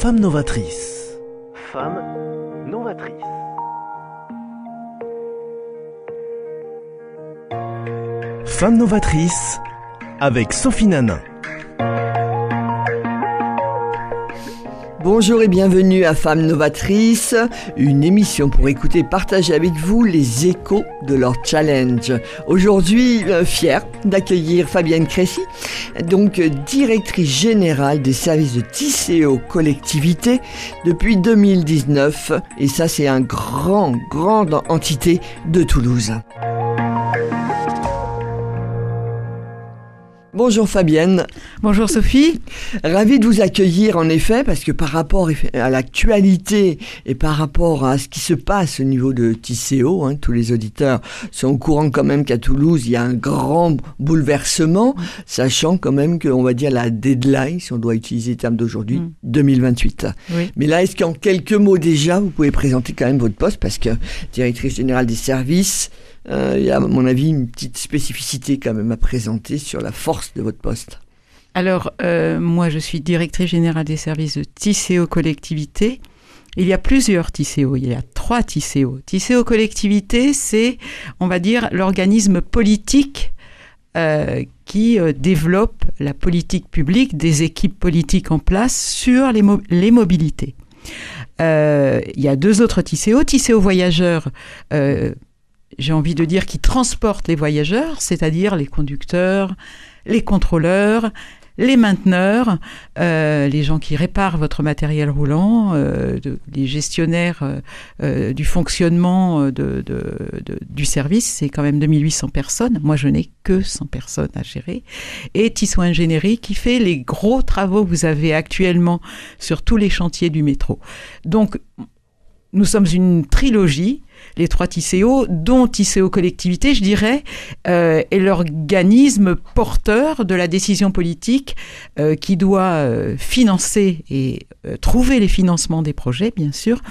Femme novatrice. Femme novatrice. Femme novatrice avec Sophie Nanin. Bonjour et bienvenue à Femmes Novatrices, une émission pour écouter et partager avec vous les échos de leur challenge. Aujourd'hui, euh, fier d'accueillir Fabienne Crécy, donc directrice générale des services de TCO collectivité depuis 2019. Et ça, c'est un grand, grande entité de Toulouse. Bonjour Fabienne. Bonjour Sophie. Ravi de vous accueillir en effet parce que par rapport à l'actualité et par rapport à ce qui se passe au niveau de TCO, hein, tous les auditeurs sont au courant quand même qu'à Toulouse il y a un grand bouleversement, sachant quand même qu'on va dire la deadline, si on doit utiliser le terme d'aujourd'hui, 2028. Mm. Mais là, est-ce qu'en quelques mots déjà, vous pouvez présenter quand même votre poste parce que directrice générale des services, euh, il y a, à mon avis, une petite spécificité quand même à présenter sur la force de votre poste. Alors, euh, moi, je suis directrice générale des services de TCO Collectivité. Il y a plusieurs TCO, il y a trois TCO. TCO Collectivité, c'est, on va dire, l'organisme politique euh, qui développe la politique publique des équipes politiques en place sur les, les mobilités. il y a deux autres TCO. TCO Voyageurs j'ai envie de dire, qui transportent les voyageurs, c'est-à-dire les conducteurs, les contrôleurs, les mainteneurs, euh, les gens qui réparent votre matériel roulant, euh, les gestionnaires euh, du fonctionnement du service, c'est quand même 2800 personnes. Moi, je n'ai que 100 personnes à gérer. Et Tissot Ingénierie qui fait les gros travaux que vous avez actuellement sur tous les chantiers du métro. Donc, nous sommes une trilogie les trois TCO, dont TCO Collectivité, je dirais, euh, est l'organisme porteur de la décision politique euh, qui doit euh, financer et trouver les financements des projets, bien sûr,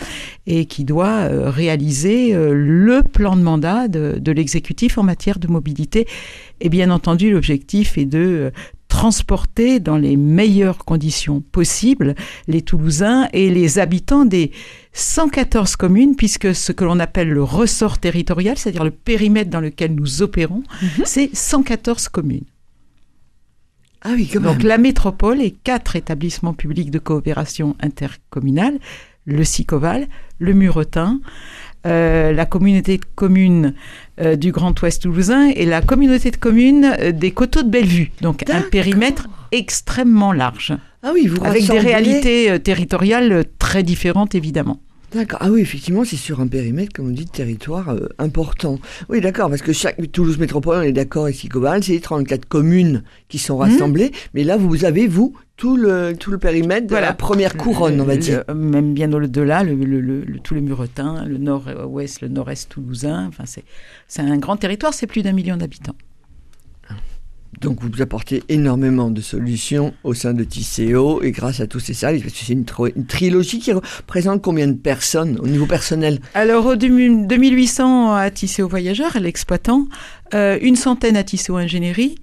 et qui doit réaliser le plan de mandat de l'exécutif en matière de mobilité. Et bien entendu, l'objectif est de transporter dans les meilleures conditions possibles les Toulousains et les habitants des 114 communes, puisque ce que l'on appelle le ressort territorial, c'est-à-dire le périmètre dans lequel nous opérons, mhm. c'est 114 communes. Ah oui, Donc la métropole et quatre établissements publics de coopération intercommunale, le Sicoval, le Muretin, euh, la communauté de communes euh, du Grand Ouest toulousain et la communauté de communes euh, des Coteaux de Bellevue. Donc un périmètre extrêmement large. Ah oui, vous Avec des réalités territoriales très différentes, évidemment. D'accord. Ah oui, effectivement, c'est sur un périmètre, comme on dit, de territoire important. Oui, d'accord, parce que chaque Toulouse Métropole, on est d'accord, ici, Cobal, c'est 34 communes qui sont rassemblées. Mhm. Mais là, vous avez, vous, tout le, tout le périmètre de la première couronne, on va dire. même bien au-delà, le, le, le, tout le Muretin, le nord-ouest, le nord-est toulousain. Enfin, c'est un grand territoire, c'est plus d'un million d'habitants. Donc vous apportez énormément de solutions au sein de TCO et grâce à tous ces services, parce que c'est une, trilogie qui représente combien de personnes au niveau personnel? Alors au 2800 à TCO Voyageurs, l'exploitant, euh, une centaine à TCO Ingénierie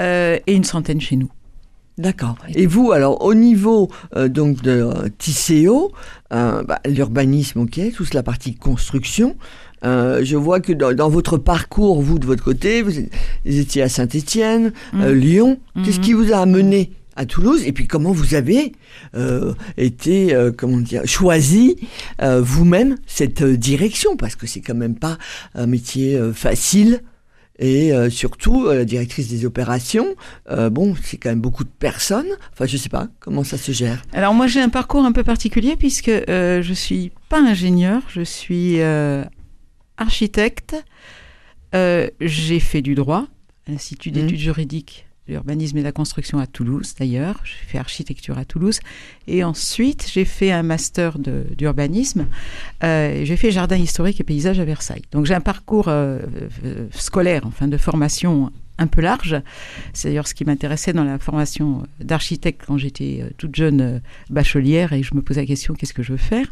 euh, et une centaine chez nous. D'accord. Et vous, alors, au niveau euh, donc de TCO, bah, l'urbanisme, ok, toute la partie construction, euh, je vois que dans, votre parcours, vous de votre côté, vous, étiez à Saint-Étienne, mm. euh, Lyon. Qu'est-ce qui mm-hmm. vous a amené à Toulouse et puis comment vous avez euh, été comment dire choisi vous-même cette direction? Parce que c'est quand même pas un métier facile et surtout la directrice des opérations bon c'est quand même beaucoup de personnes enfin je sais pas comment ça se gère? Alors moi j'ai un parcours un peu particulier puisque je suis pas ingénieur je suis architecte. Euh, j'ai fait du droit à l'Institut d'études mmh. juridiques, l'urbanisme et la construction à Toulouse d'ailleurs. J'ai fait architecture à Toulouse. Et ensuite, j'ai fait un master d'urbanisme. Euh, j'ai fait jardin historique et paysage à Versailles. Donc j'ai un parcours euh, scolaire, enfin de formation un peu large. C'est d'ailleurs ce qui m'intéressait dans la formation d'architecte quand j'étais euh, toute jeune euh, bachelière et je me posais la question qu'est-ce que je veux faire?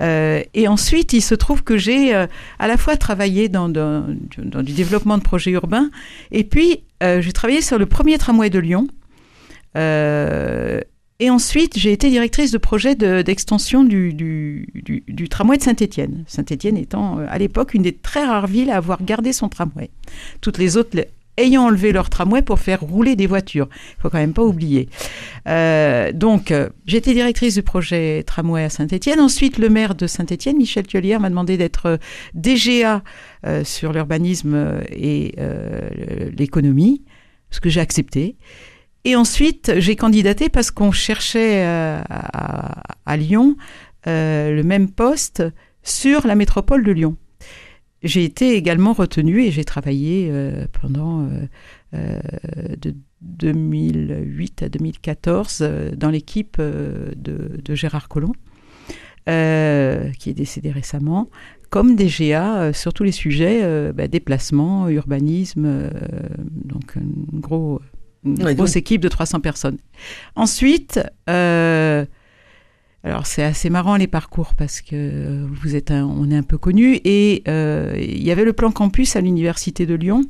Euh, et ensuite, il se trouve que j'ai à la fois travaillé dans, dans, du développement de projets urbains et puis j'ai travaillé sur le premier tramway de Lyon. Et ensuite, j'ai été directrice de projet d'extension du, du, tramway de Saint-Étienne. Saint-Étienne étant à l'époque une des très rares villes à avoir gardé son tramway. Toutes les autres ayant enlevé leur tramway pour faire rouler des voitures. Il faut quand même pas oublier. Euh, donc, euh, j'étais directrice du projet tramway à Saint-Étienne. Ensuite, le maire de Saint-Étienne, Michel Thiolière, m'a demandé d'être euh, DGA sur l'urbanisme et l'économie, ce que j'ai accepté. Et ensuite, j'ai candidaté parce qu'on cherchait à, Lyon le même poste sur la métropole de Lyon j'ai été également retenue et j'ai travaillé euh, pendant euh, euh, de 2008 à 2014 dans l'équipe de, Gérard Collomb, qui est décédé récemment, comme DGA sur tous les sujets bah, déplacement, urbanisme, donc une, gros, grosse équipe de 300 personnes. Ensuite, alors c'est assez marrant les parcours parce que vous êtes on est un peu connu et euh, il y avait le plan campus à l'université de Lyon.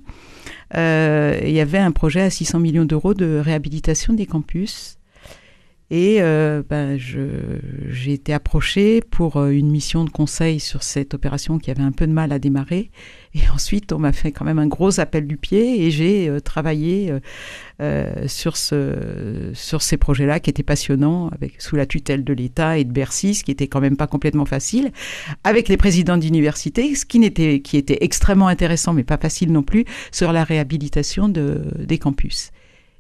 Euh, il y avait un projet à 600 millions d'euros de réhabilitation des campus et euh, ben, j'ai été approchée pour euh, une mission de conseil sur cette opération qui avait un peu de mal à démarrer. Et ensuite, on m'a fait quand même un gros appel du pied et j'ai euh, travaillé sur, ce, sur ces projets-là qui étaient passionnants, sous la tutelle de l'État et de Bercy, ce qui était quand même pas complètement facile, avec les présidents d'université, ce qui, était extrêmement intéressant, mais pas facile non plus, sur la réhabilitation de, des campus.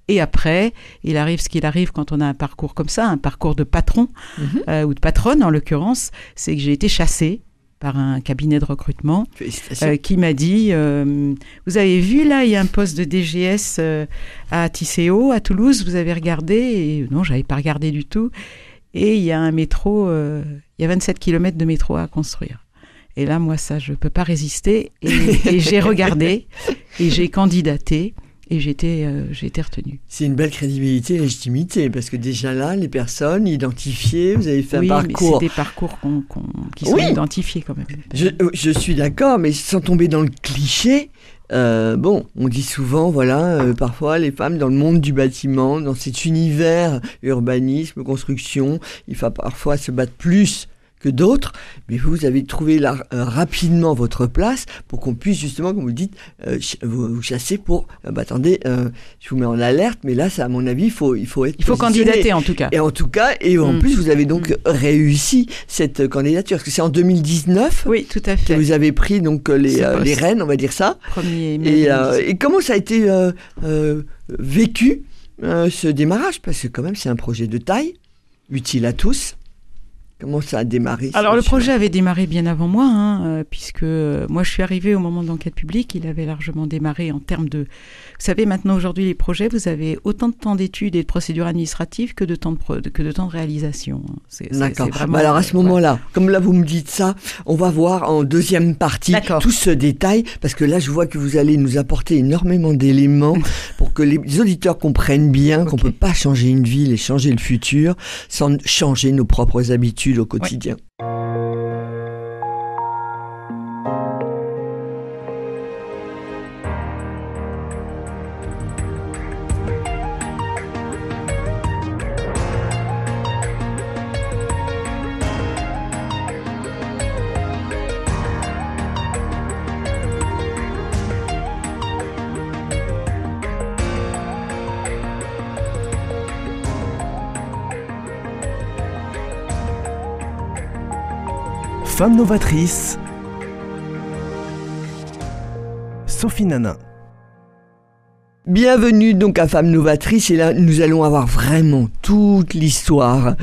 Et après, il arrive ce qu'il arrive quand on a un parcours comme ça, un parcours de patron mhm. euh, ou de patronne en l'occurrence, c'est que j'ai été chassée par un cabinet de recrutement euh, qui m'a dit euh, Vous avez vu là, il y a un poste de DGS à Tisséo, à Toulouse, vous avez regardé? Et, Non, j'avais pas regardé du tout. Et il y a un métro, il y a 27 km de métro à construire. Et là, moi, ça, je ne peux pas résister. et j'ai regardé et j'ai candidaté et j'ai été, euh, retenue. C'est une belle crédibilité et légitimité, parce que déjà là, les personnes identifiées, vous avez fait un parcours. Oui, c'est des parcours qui sont identifiés quand même. Je, euh, je suis d'accord, mais sans tomber dans le cliché, euh, bon, on dit souvent, voilà, parfois les femmes dans le monde du bâtiment, dans cet univers urbanisme, construction, il faut parfois se battre plus que d'autres, mais vous avez trouvé là, euh, rapidement votre place pour qu'on puisse justement, comme vous dites, euh, vous, chasser pour. Euh, bah, attendez, je vous mets en alerte, mais là, ça, à mon avis, il faut, il faut être. Il faut candidater en tout cas. Et en tout cas, et en mm. plus, vous avez donc mm. réussi cette candidature, parce que c'est en 2019. Oui, tout à fait. Que vous avez pris donc les, les rênes, on va dire ça. Premier. Et, et, comment ça a été vécu ce démarrage, parce que quand même, c'est un projet de taille, utile à tous. Comment ça a démarré Alors le projet avait démarré bien avant moi, hein, euh, puisque euh, moi je suis arrivée au moment de l'enquête publique, il avait largement démarré en termes de... Vous savez, maintenant aujourd'hui les projets, vous avez autant de temps d'études et de procédures administratives que de temps de, que de, temps de réalisation. D'accord. Bah, alors à ce moment-là, comme là vous me dites ça, on va voir en deuxième partie tout ce détail, parce que là je vois que vous allez nous apporter énormément d'éléments pour que les auditeurs comprennent bien qu'on ne peut pas changer une ville et changer le futur sans changer nos propres habitudes au quotidien. Femme novatrice, Sophie Nana. Bienvenue donc à Femme Novatrice et là nous allons avoir vraiment toute l'histoire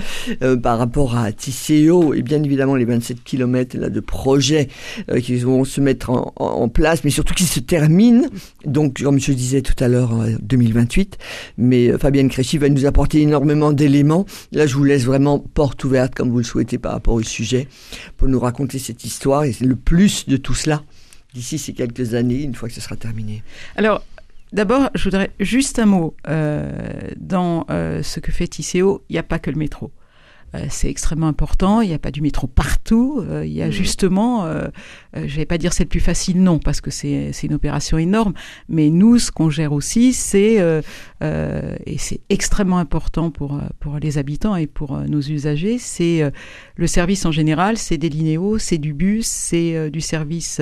euh, par rapport à Tisséo et bien évidemment les 27 km là, de projets euh, qui vont se mettre en, place mais surtout qui se terminent. Donc comme je disais tout à l'heure 2028 mais euh, Fabienne Créchy va nous apporter énormément d'éléments. Là je vous laisse vraiment porte ouverte comme vous le souhaitez par rapport au sujet pour nous raconter cette histoire et le plus de tout cela. D'ici ces quelques années, une fois que ce sera terminé. Alors, D'abord, je voudrais juste un mot. Euh, dans euh, ce que fait Tisséo, il n'y a pas que le métro. C'est extrêmement important. Il n'y a pas du métro partout. il y a mmh. justement, je vais pas dire c'est le plus facile, non, parce que c'est une opération énorme. Mais nous, ce qu'on gère aussi, c'est et c'est extrêmement important pour pour les habitants et pour nos usagers, c'est le service en général, c'est des linéos, c'est du bus, c'est du service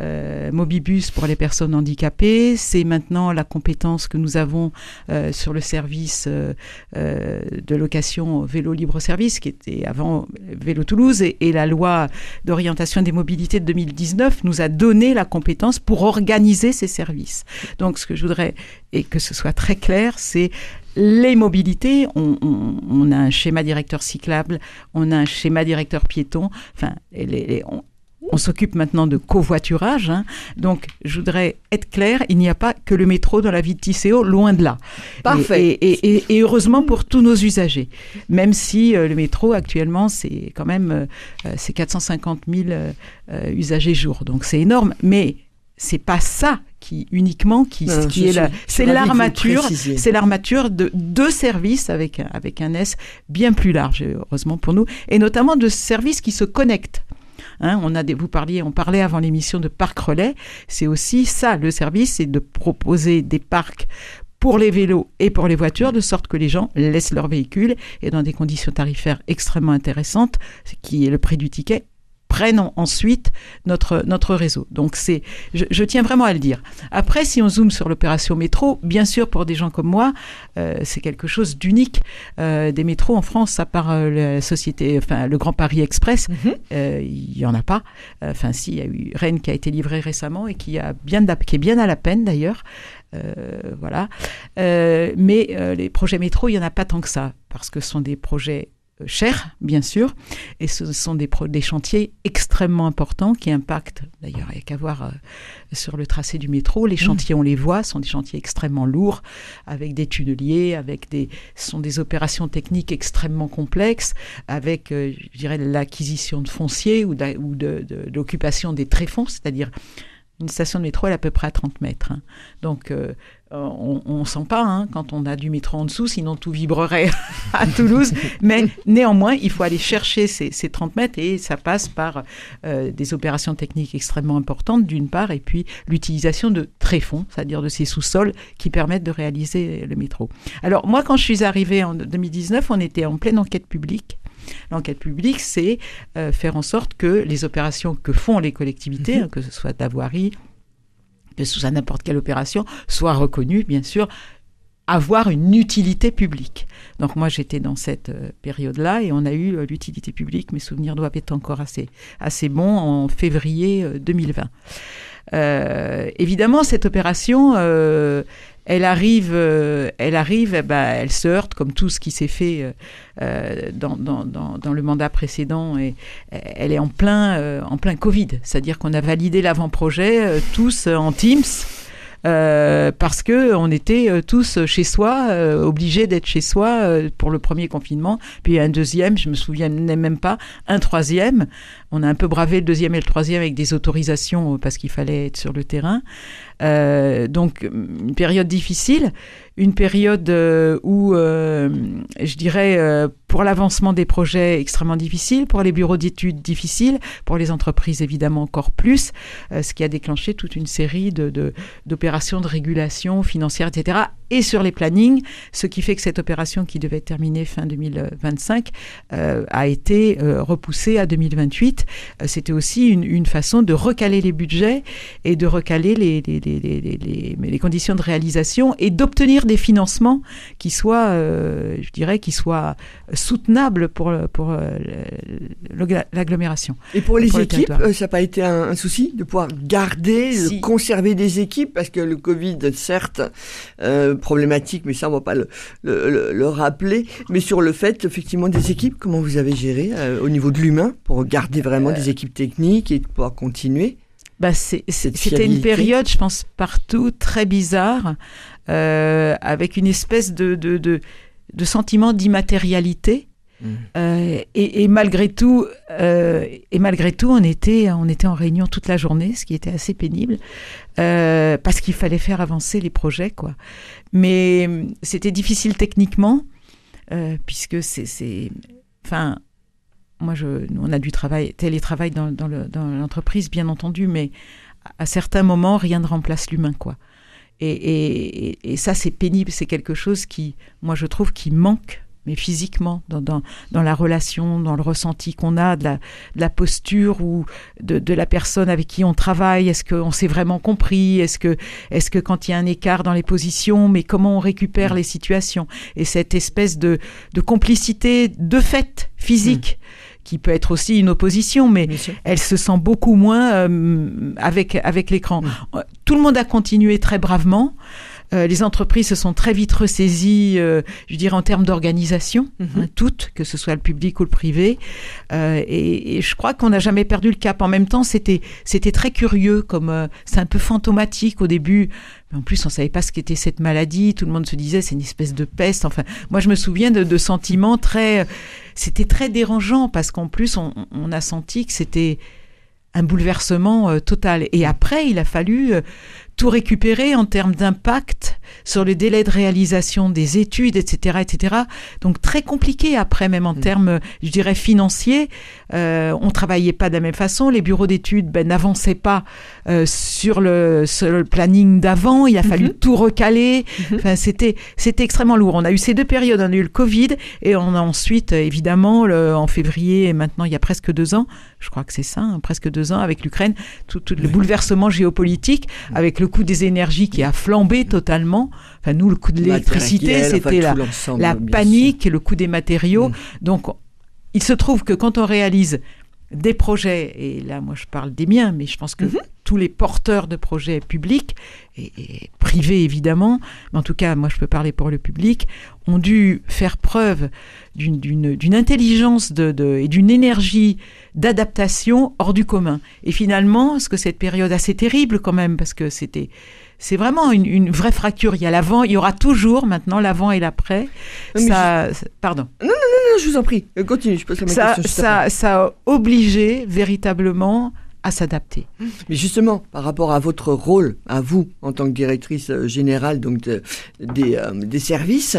euh, Mobibus pour les personnes handicapées. C'est maintenant la compétence que nous avons euh, sur le service euh, de location vélo libre-service, qui était avant Vélo Toulouse, et, la loi d'orientation des mobilités de 2019 nous a donné la compétence pour organiser ces services. Donc ce que je voudrais, et que ce soit très clair, c'est les mobilités, on, a un schéma directeur cyclable, on a un schéma directeur piéton, enfin, les, on s'occupe maintenant de covoiturage. Hein. Donc, je voudrais être clair, il n'y a pas que le métro dans la vie de Tisséo, loin de là. Parfait. Et, heureusement pour tous nos usagers. Même si euh, le métro, actuellement, c'est quand même euh, c'est 450 000 euh, usagers jour. Donc, c'est énorme. Mais c'est pas ça qui uniquement qui, qui est là. C'est l'armature, c'est l'armature de deux services avec avec un S bien plus large, heureusement pour nous, et notamment de services qui se connectent. Hein, on a vous parliez, on parlait avant l'émission de parc relais. C'est aussi ça, le service, c'est de proposer des parcs pour les vélos et pour les voitures, de sorte que les gens laissent leur véhicule et dans des conditions tarifaires extrêmement intéressantes, qui est le prix du ticket prennent ensuite notre, notre réseau. Donc c'est, je, tiens vraiment à le dire. Après, si on zoome sur l'opération métro, bien sûr, pour des gens comme moi, euh, c'est quelque chose d'unique. Euh, des métros en France, à part euh, la société, enfin le Grand Paris Express, mhm. il y en a pas. Enfin, si, il y a eu Rennes qui a été livré récemment et qui a bien, qui est bien à la peine d'ailleurs. voilà. mais les projets métro, il y en a pas tant que ça parce que ce sont des projets cher, bien sûr, et ce sont des, des chantiers extrêmement importants qui impactent, d'ailleurs, il n'y a qu'à voir euh, sur le tracé du métro, les mmh. chantiers, on les voit, sont des chantiers extrêmement lourds, avec des tunneliers, avec des, ce sont des opérations techniques extrêmement complexes, avec, euh, je dirais, l'acquisition de fonciers ou de, l'occupation des tréfonds, c'est-à-dire une station de métro, elle est à peu près à 30 mètres. Hein. Donc, euh, euh, on ne sent pas hein, quand on a du métro en dessous, sinon tout vibrerait à Toulouse. Mais néanmoins, il faut aller chercher ces, 30 mètres et ça passe par euh, des opérations techniques extrêmement importantes, d'une part, et puis l'utilisation de tréfonds, c'est-à-dire de ces sous-sols qui permettent de réaliser le métro. Alors, moi, quand je suis arrivée en 2019, on était en pleine enquête publique. L'enquête publique, c'est euh, faire en sorte que les opérations que font les collectivités, mhm. hein, que ce soit d'avoirie, sous n'importe quelle opération, soit reconnu, bien sûr, avoir une utilité publique. Donc moi j'étais dans cette euh, période-là et on a eu euh, l'utilité publique, mes souvenirs doivent être encore assez, assez bons, en février 2020. Euh, évidemment, cette opération, elle arrive, euh, elle arrive, eh ben, elle se heurte comme tout ce qui s'est fait euh, euh, dans, dans, dans, le mandat précédent. Et elle est en plein, en plein Covid, c'est-à-dire qu'on a validé l'avant-projet tous en Teams. parce que on était tous chez soi, obligés d'être chez soi pour le premier confinement, puis un deuxième, je me souviens même pas, un troisième. On a un peu bravé le deuxième et le troisième avec des autorisations parce qu'il fallait être sur le terrain. Euh, donc une période difficile, une période euh, où, euh, je dirais, pour l'avancement des projets extrêmement difficile, pour les bureaux d'études difficiles, pour les entreprises évidemment encore plus, ce qui a déclenché toute une série d'opérations de, régulation financière, etc. Et sur les plannings, ce qui fait que cette opération qui devait terminer fin 2025 a été repoussée à 2028. C'était aussi une, une, façon de recaler les budgets et de recaler les, les les, conditions de réalisation et d'obtenir des financements qui soient, euh, je dirais, qui soient soutenables pour, pour euh, l'agglomération. Et pour les équipes, euh, ça n'a pas été un, souci de pouvoir garder, de conserver des équipes? Parce que le Covid, certes, problématique, mais ça, on ne va pas le, le, rappeler. Mais sur le fait, effectivement, des équipes, comment vous avez géré au niveau de l'humain pour garder vraiment des équipes techniques et pouvoir continuer? Bah c'était une période, je pense, partout très bizarre, euh, avec une espèce de, de, de, de sentiment d'immatérialité. Mmh. Euh, et, malgré tout, euh, et malgré tout, on était, on était en réunion toute la journée, ce qui était assez pénible, euh, parce qu'il fallait faire avancer les projets, quoi. Mais c'était difficile techniquement, puisque c'est enfin, moi, on a du travail, télétravail dans, dans l'entreprise, bien entendu, mais à certains moments, rien ne remplace l'humain, quoi. Et, et ça, c'est pénible, c'est quelque chose qui, moi, je trouve, qui manque mais physiquement, dans, dans, dans, la relation, dans le ressenti qu'on a, de la, de la posture ou de, de, la personne avec qui on travaille. Est-ce qu'on s'est vraiment compris? Est-ce que, est que quand il y a un écart dans les positions, mais comment on récupère mmh. les situations? Et cette espèce de, de complicité de fait physique. Mmh. qui peut être aussi une opposition, mais elle se sent beaucoup moins euh, avec, avec l'écran. Mmh. Tout le monde a continué très bravement. Euh, les entreprises se sont très vite ressaisies, euh, je dirais, en termes d'organisation, mhm. hein, toutes, que ce soit le public ou le privé. Euh, et, et, je crois qu'on n'a jamais perdu le cap. En même temps, c'était c'était très curieux, comme c'est un peu fantomatique au début. Mais en plus, on savait pas ce qu'était cette maladie. Tout le monde se disait c'est une espèce de peste. Enfin, moi, je me souviens de, de sentiments très. C'était très dérangeant parce qu'en plus, on, on, a senti que c'était un bouleversement total. Et après, il a fallu tout récupérer en termes d'impact sur le délai de réalisation des études, etc., etc. Donc très compliqué après, même en mm. termes, je dirais, financiers. Euh, on travaillait pas de la même façon. Les bureaux d'études ben, n'avançaient pas euh, sur, le, le, planning d'avant. Il a fallu mm-hmm. tout recaler. Mm-hmm. Enfin, c'était c'était extrêmement lourd. On a eu ces deux périodes. On a eu le Covid et on a ensuite, évidemment, le, en février, et maintenant il y a presque deux ans, je crois que c'est ça, hein, presque deux ans avec l'Ukraine, tout, tout le bouleversement géopolitique, mm. avec le coût des énergies qui a flambé totalement. Enfin, nous, le coût de l'électricité, c'était la, la panique, le coût des matériaux. Mm. Donc, il se trouve que quand on réalise des projets, et là moi je parle des miens, mais je pense que mhm. tous les porteurs de projets publics, et, privés évidemment, mais en tout cas moi je peux parler pour le public, ont dû faire preuve d'une intelligence de, de, et d'une énergie d'adaptation hors du commun. Et finalement, ce que cette période assez terrible quand même, parce que c'était c'est vraiment une, une, vraie fracture. Il y a l'avant, il y aura toujours maintenant l'avant et l'après. Ça, pardon. Non, non, non, je vous en prie. Euh, continue, je pose ça, ça, ça a obligé véritablement à s'adapter. Mais justement, par rapport à votre rôle, à vous, en tant que directrice euh, générale donc des, euh, des, services,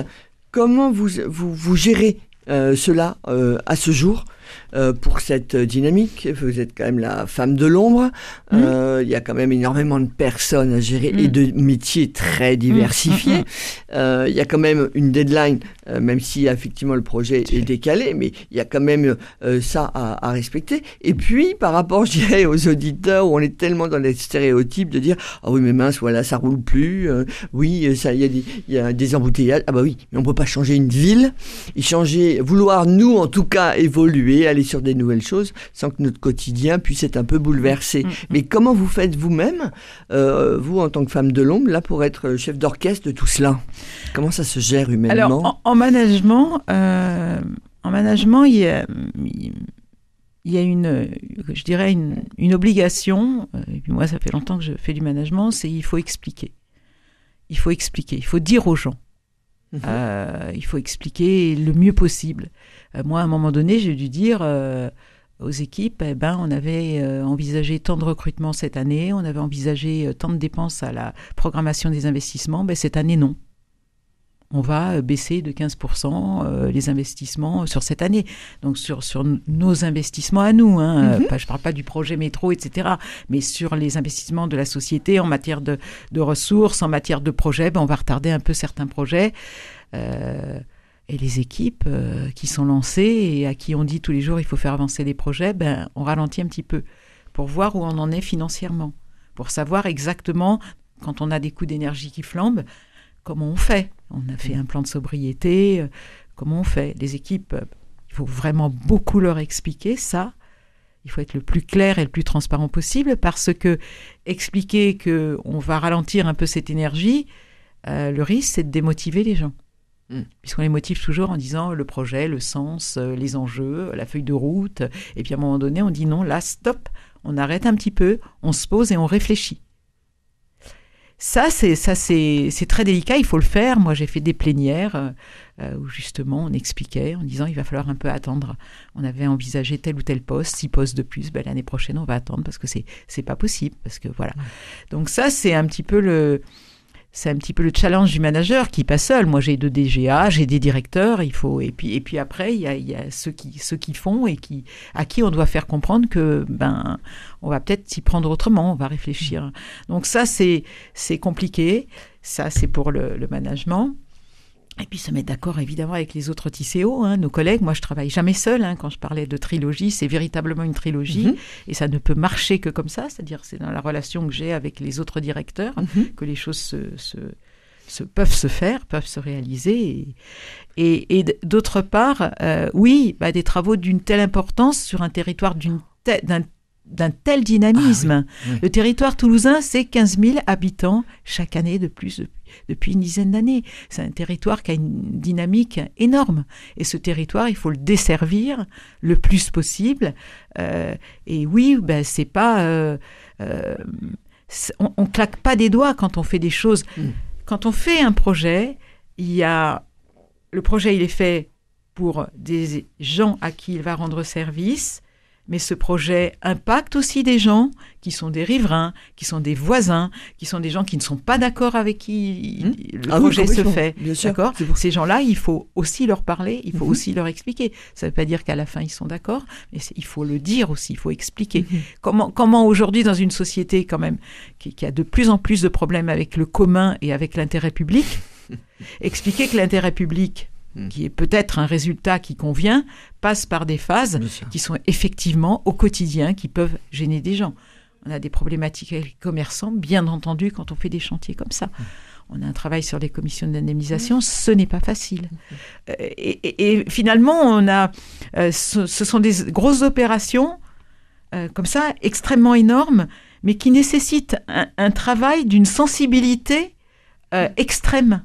comment vous, vous, vous gérez cela à ce jour? Euh, pour cette dynamique. Vous êtes quand même la femme de l'ombre. Mmh. Euh, il y a quand même énormément de personnes à gérer et mmh. de métiers très diversifiés. Mmh, euh, il y a quand même une deadline, même si effectivement le projet est décalé, mais il y a quand même ça à, à, respecter. Et puis, par rapport, je dirais, aux auditeurs, où on est tellement dans les stéréotypes de dire ah oui mais mince voilà ça roule plus, oui il y a des il y a des embouteillages, ah bah oui mais on peut pas changer une ville et changer vouloir nous en tout cas évoluer aller sur des nouvelles choses sans que notre quotidien puisse être un peu bouleversé. Mm, mm. Mais comment vous faites vous-même, euh, vous en tant que femme de l'ombre, là pour être chef d'orchestre de tout cela? Comment ça se gère humainement? Alors en, management, euh, en management, il y a, il y a une, je dirais une, une obligation. Euh, et puis moi, ça fait longtemps que je fais du management, c'est il faut expliquer. Il faut expliquer. Il faut dire aux gens. Mhm. Euh, il faut expliquer le mieux possible. Euh, moi, à un moment donné, j'ai dû dire euh, aux équipes, eh ben, on avait envisagé tant de recrutements cette année, on avait envisagé tant de dépenses à la programmation des investissements. Ben, cette année, non on va euh, baisser de 15% euh, les investissements sur cette année. Donc sur, sur nos investissements à nous. Hein. Mhm. je ne parle pas du projet métro, etc. Mais sur les investissements de la société en matière de, ressources, en matière de projets, ben, on va retarder un peu certains projets. Euh, et les équipes qui sont lancées et à qui on dit tous les jours il faut faire avancer les projets, ben, on ralentit un petit peu pour voir où on en est financièrement, pour savoir exactement quand on a des coûts d'énergie qui flambent, comment on fait On a fait un plan de sobriété, euh, comment on fait? Les équipes, euh, il faut vraiment beaucoup leur expliquer ça. Il faut être le plus clair et le plus transparent possible parce que expliquer que on va ralentir un peu cette énergie, euh, le risque c'est de démotiver les gens. Hmm. Puisqu'on les motive toujours en disant le projet, le sens, les enjeux, la feuille de route. Et puis à un moment donné, on dit non, là, stop, on arrête un petit peu, on se pose et on réfléchit. Ça, c'est ça, c'est très délicat. Il faut le faire. Moi, j'ai fait des plénières euh, euh, où justement on expliquait en disant il va falloir un peu attendre. On avait envisagé tel ou tel poste, six postes de plus. Ben, l'année prochaine, on va attendre parce que c'est c'est pas possible parce que voilà. Donc ça, c'est un petit peu le c'est un petit peu le challenge du manager qui pas seul. Moi, j'ai deux DGA, j'ai des directeurs, il faut et puis et puis après il y a, y a ceux qui ceux qui font et qui à qui on doit faire comprendre que ben on va peut-être s'y prendre autrement, on va réfléchir. Donc ça c'est c'est compliqué. Ça c'est pour le, le management. Et puis se mettre d'accord évidemment avec les autres TCO, hein, nos collègues. Moi, je travaille jamais seul. Hein, quand je parlais de trilogie, c'est véritablement une trilogie Mhm. et ça ne peut marcher que comme ça. C'est-à-dire, c'est dans la relation que j'ai avec les autres directeurs Mhm. que les choses se, se- se- peuvent se faire, peuvent se réaliser. Et, et- et d- d'autre part, euh, oui, bah, des travaux d'une telle importance sur un territoire d'une d'un tel dynamisme. oui. Le territoire toulousain, c'est 15 000 habitants chaque année de plus depuis, depuis une dizaine d'années. C'est un territoire qui a une dynamique énorme. Et ce territoire, il faut le desservir le plus possible. Euh, et oui, ben, c'est pas... euh, euh, on, on claque pas des doigts quand on fait des choses. Mm. Quand on fait un projet, il y a... Le projet, il est fait pour des gens à qui il va rendre service, mais ce projet impacte aussi des gens qui sont des riverains, qui sont des voisins, qui sont des gens qui ne sont pas d'accord avec qui Hmm. le Ah oui, projet se fait. D'accord pour- Ces gens-là, il faut aussi leur parler, il faut aussi leur expliquer. Ça ne veut pas dire qu'à la fin, ils sont d'accord, mais il faut le dire aussi, il faut expliquer. Comment, comment aujourd'hui, dans une société quand même qui, qui a de plus en plus de problèmes avec le commun et avec l'intérêt public, expliquer que l'intérêt public, Mm. qui est peut-être un résultat qui convient, passe par des phases qui sont effectivement au quotidien, qui peuvent gêner des gens. On a des problématiques avec les commerçants, bien entendu, quand on fait des chantiers comme ça. On a un travail sur les commissions d'indemnisation, ce n'est pas facile. Euh, Et, et- et finalement, on a, euh, ce, ce sont des grosses opérations euh, comme ça, extrêmement énormes, mais qui nécessitent un, un travail d'une sensibilité euh, extrême.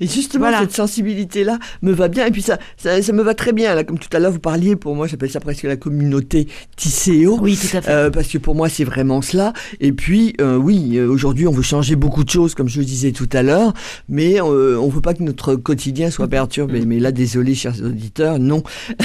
Et justement, Voilà. cette sensibilité-là me va bien. Et puis ça, ça, ça me va très bien. Là, comme tout à l'heure, vous parliez, pour moi, j'appelle ça presque la communauté Tisséo. Oui, tout à fait. Euh, parce que pour moi, c'est vraiment cela. Et puis, euh, oui, euh, aujourd'hui, on veut changer beaucoup de choses, comme je le disais tout à l'heure, mais euh, on veut pas que notre quotidien soit perturbé. Mais là, désolé, chers auditeurs, non.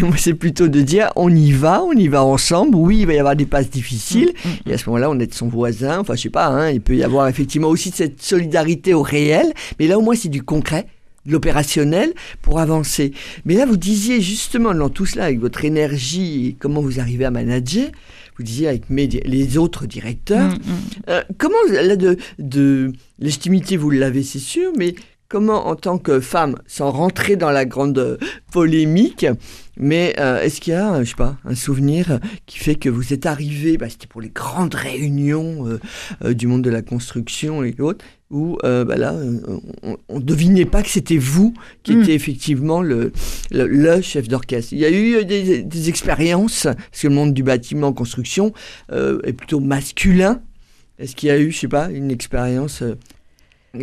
moi, c'est plutôt de dire, on y va, on y va ensemble. Oui, il va y avoir des passes difficiles. Mm, Et à ce moment-là, on est de son voisin. Enfin, je sais pas, hein, il peut y avoir effectivement aussi cette solidarité au réel. Mais là, au moins, c'est du concret, de l'opérationnel pour avancer. Mais là, vous disiez justement dans tout cela, avec votre énergie et comment vous arrivez à manager, vous disiez avec mes les autres directeurs, Mm, mm. euh, comment, là, de, de légitimité, vous l'avez, c'est sûr, mais comment, en tant que femme, sans rentrer dans la grande polémique, mais euh, est-ce qu'il y a, euh, je sais pas, un souvenir euh, qui fait que vous êtes arrivé, bah, c'était pour les grandes réunions euh, euh, du monde de la construction et autres, où bah, là, on, on devinait pas que c'était vous qui Mm. étiez effectivement le, le, le chef d'orchestre. Il y a eu des, des expériences, parce que le monde du bâtiment construction est plutôt masculin. Est-ce qu'il y a eu, je sais pas, une expérience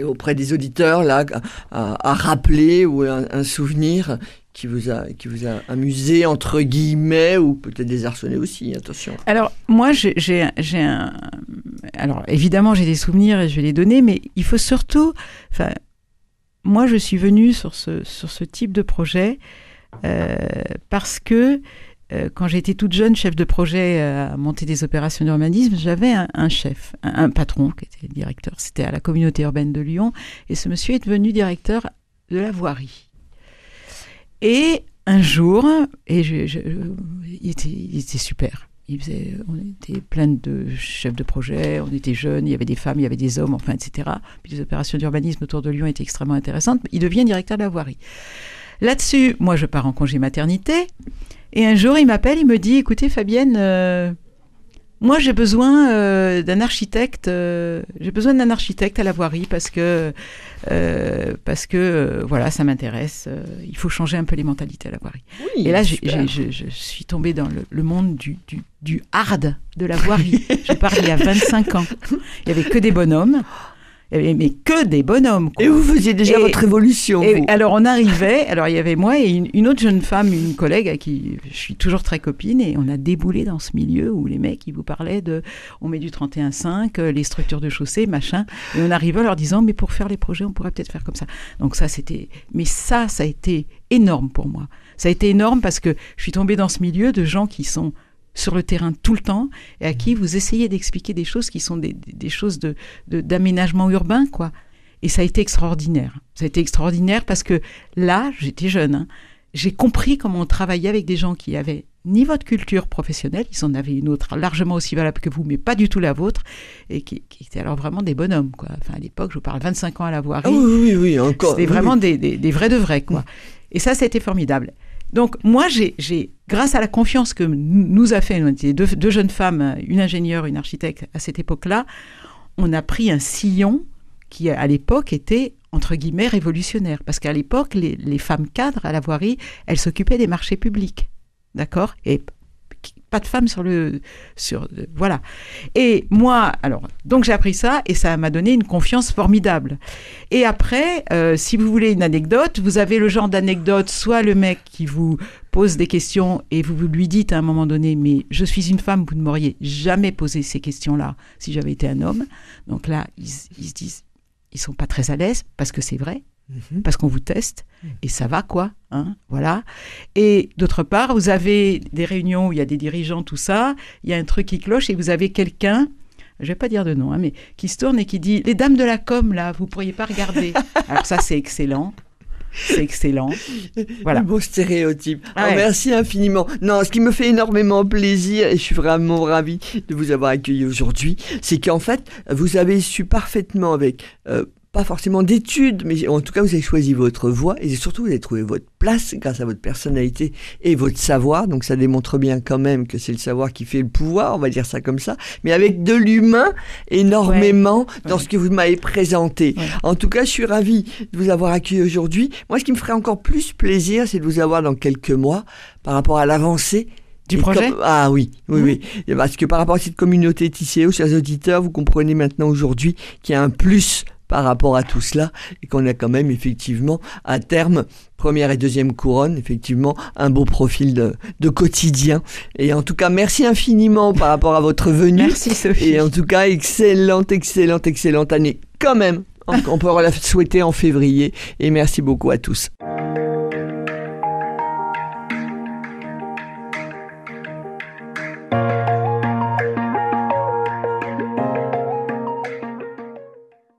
auprès des auditeurs là à, rappeler ou un, souvenir qui vous a qui vous a amusé entre guillemets ou peut-être désarçonné aussi attention Alors, moi, j'ai un-. Alors, évidemment, j'ai des souvenirs et je vais les donner, mais il faut surtout. Enfin, moi, je suis venue sur ce, sur ce type de projet euh, parce que quand j'étais toute jeune, chef de projet euh, à monter des opérations d'urbanisme, j'avais un, chef, un, patron qui était directeur. C'était à la communauté urbaine de Lyon. Et ce monsieur est devenu directeur de la voirie. Et un jour, et il était super. Il faisait, on était plein de chefs de projet, on était jeunes, il y avait des femmes, il y avait des hommes, enfin, etc. Puis les opérations d'urbanisme autour de Lyon étaient extrêmement intéressantes. Il devient directeur de la voirie. Là-dessus, moi, je pars en congé maternité. Et un jour, il m'appelle, il me dit, écoutez, Fabienne, euh, moi, j'ai besoin euh, d'un architecte. euh, j'ai besoin d'un architecte à la voirie parce que parce que voilà, ça m'intéresse. il faut changer un peu les mentalités à la voirie. oui Et là, j'ai- super. j'ai- je, je suis tombée dans le, le monde du, du, du hard de la voirie. je parle il y a 25 ans. Il y avait que des bonhommes. Y avait, mais que des bonhommes. quoi. et vous faisiez déjà Et- votre évolution Et vous. alors on arrivait, alors il y avait moi et une, une autre jeune femme, une collègue à qui je suis toujours très copine, et on a déboulé dans ce milieu où les mecs ils vous parlaient de, on met du 31,5, euh, les structures de chaussée, machin, et on arrivait en leur disant mais pour faire les projets on pourrait peut-être faire comme ça. Donc ça c'était, mais ça ça a été énorme pour moi. Ça a été énorme parce que je suis tombée dans ce milieu de gens qui sont sur le terrain tout le temps et à qui vous essayez d'expliquer des choses qui sont des, des choses de d'aménagement urbain, quoi. Et ça a été extraordinaire. Ça a été extraordinaire parce que là, j'étais jeune, hein, j'ai compris comment on travaillait avec des gens qui avaient ni votre culture professionnelle, ils en avaient une autre largement aussi valable que vous, mais pas du tout la vôtre, et qui, étaient alors vraiment des bonhommes, quoi. Enfin, à l'époque, je vous parle 25 ans à la voirie. Ah oui, oui, oui, encore. C'était vraiment Des, des, vrais de vrais, quoi. Et ça, c'était formidable. Donc, moi, j'ai, grâce à la confiance que nous a fait, deux, deux jeunes femmes, une ingénieure, une architecte à cette époque-là, on a pris un sillon qui, à l'époque, était entre guillemets révolutionnaire. Parce qu'à l'époque, les, femmes cadres à la voirie, elles s'occupaient des marchés publics. D'accord? Pas de femmes sur le sur voilà. Et moi alors donc j'ai appris ça et ça m'a donné une confiance formidable. Et après euh, si vous voulez une anecdote vous avez le genre d'anecdote soit le mec qui vous pose des questions et vous lui dites à un moment donné mais je suis une femme vous ne m'auriez jamais posé ces questions là si j'avais été un homme donc là ils, ils se disent ils sont pas très à l'aise parce que c'est vrai Mhm. parce qu'on vous teste et ça va quoi, hein, voilà. Et d'autre part, vous avez des réunions où il y a des dirigeants, tout ça, il y a un truc qui cloche et vous avez quelqu'un, je vais pas dire de nom, hein, mais qui se tourne et qui dit les dames de la com là, vous pourriez pas regarder. Alors ça c'est excellent. C'est excellent. Voilà. Beau stéréotype. Ah merci infiniment. Non, ce qui me fait énormément plaisir, et je suis vraiment ravi de vous avoir accueilli aujourd'hui, c'est qu'en fait, vous avez su parfaitement avec euh, pas forcément d'études, mais en tout cas, vous avez choisi votre voie et surtout, vous avez trouvé votre place grâce à votre personnalité et votre savoir. Donc, ça démontre bien quand même que c'est le savoir qui fait le pouvoir, on va dire ça comme ça, mais avec de l'humain énormément dans ce que vous m'avez présenté. En tout cas, je suis ravi de vous avoir accueilli aujourd'hui. Moi, ce qui me ferait encore plus plaisir, c'est de vous avoir dans quelques mois par rapport à l'avancée du projet Ah oui, oui, oui. Mmh. Parce que par rapport à cette communauté TCO, chers auditeurs, vous comprenez maintenant aujourd'hui qu'il y a un plus par rapport à tout cela et qu'on a quand même effectivement à terme première et deuxième couronne effectivement un beau profil de, de quotidien. Et en tout cas merci infiniment par rapport à votre venue. Merci Sophie. Et en tout cas excellente excellente excellente année quand même. On peut la souhaiter en février. Et merci beaucoup à tous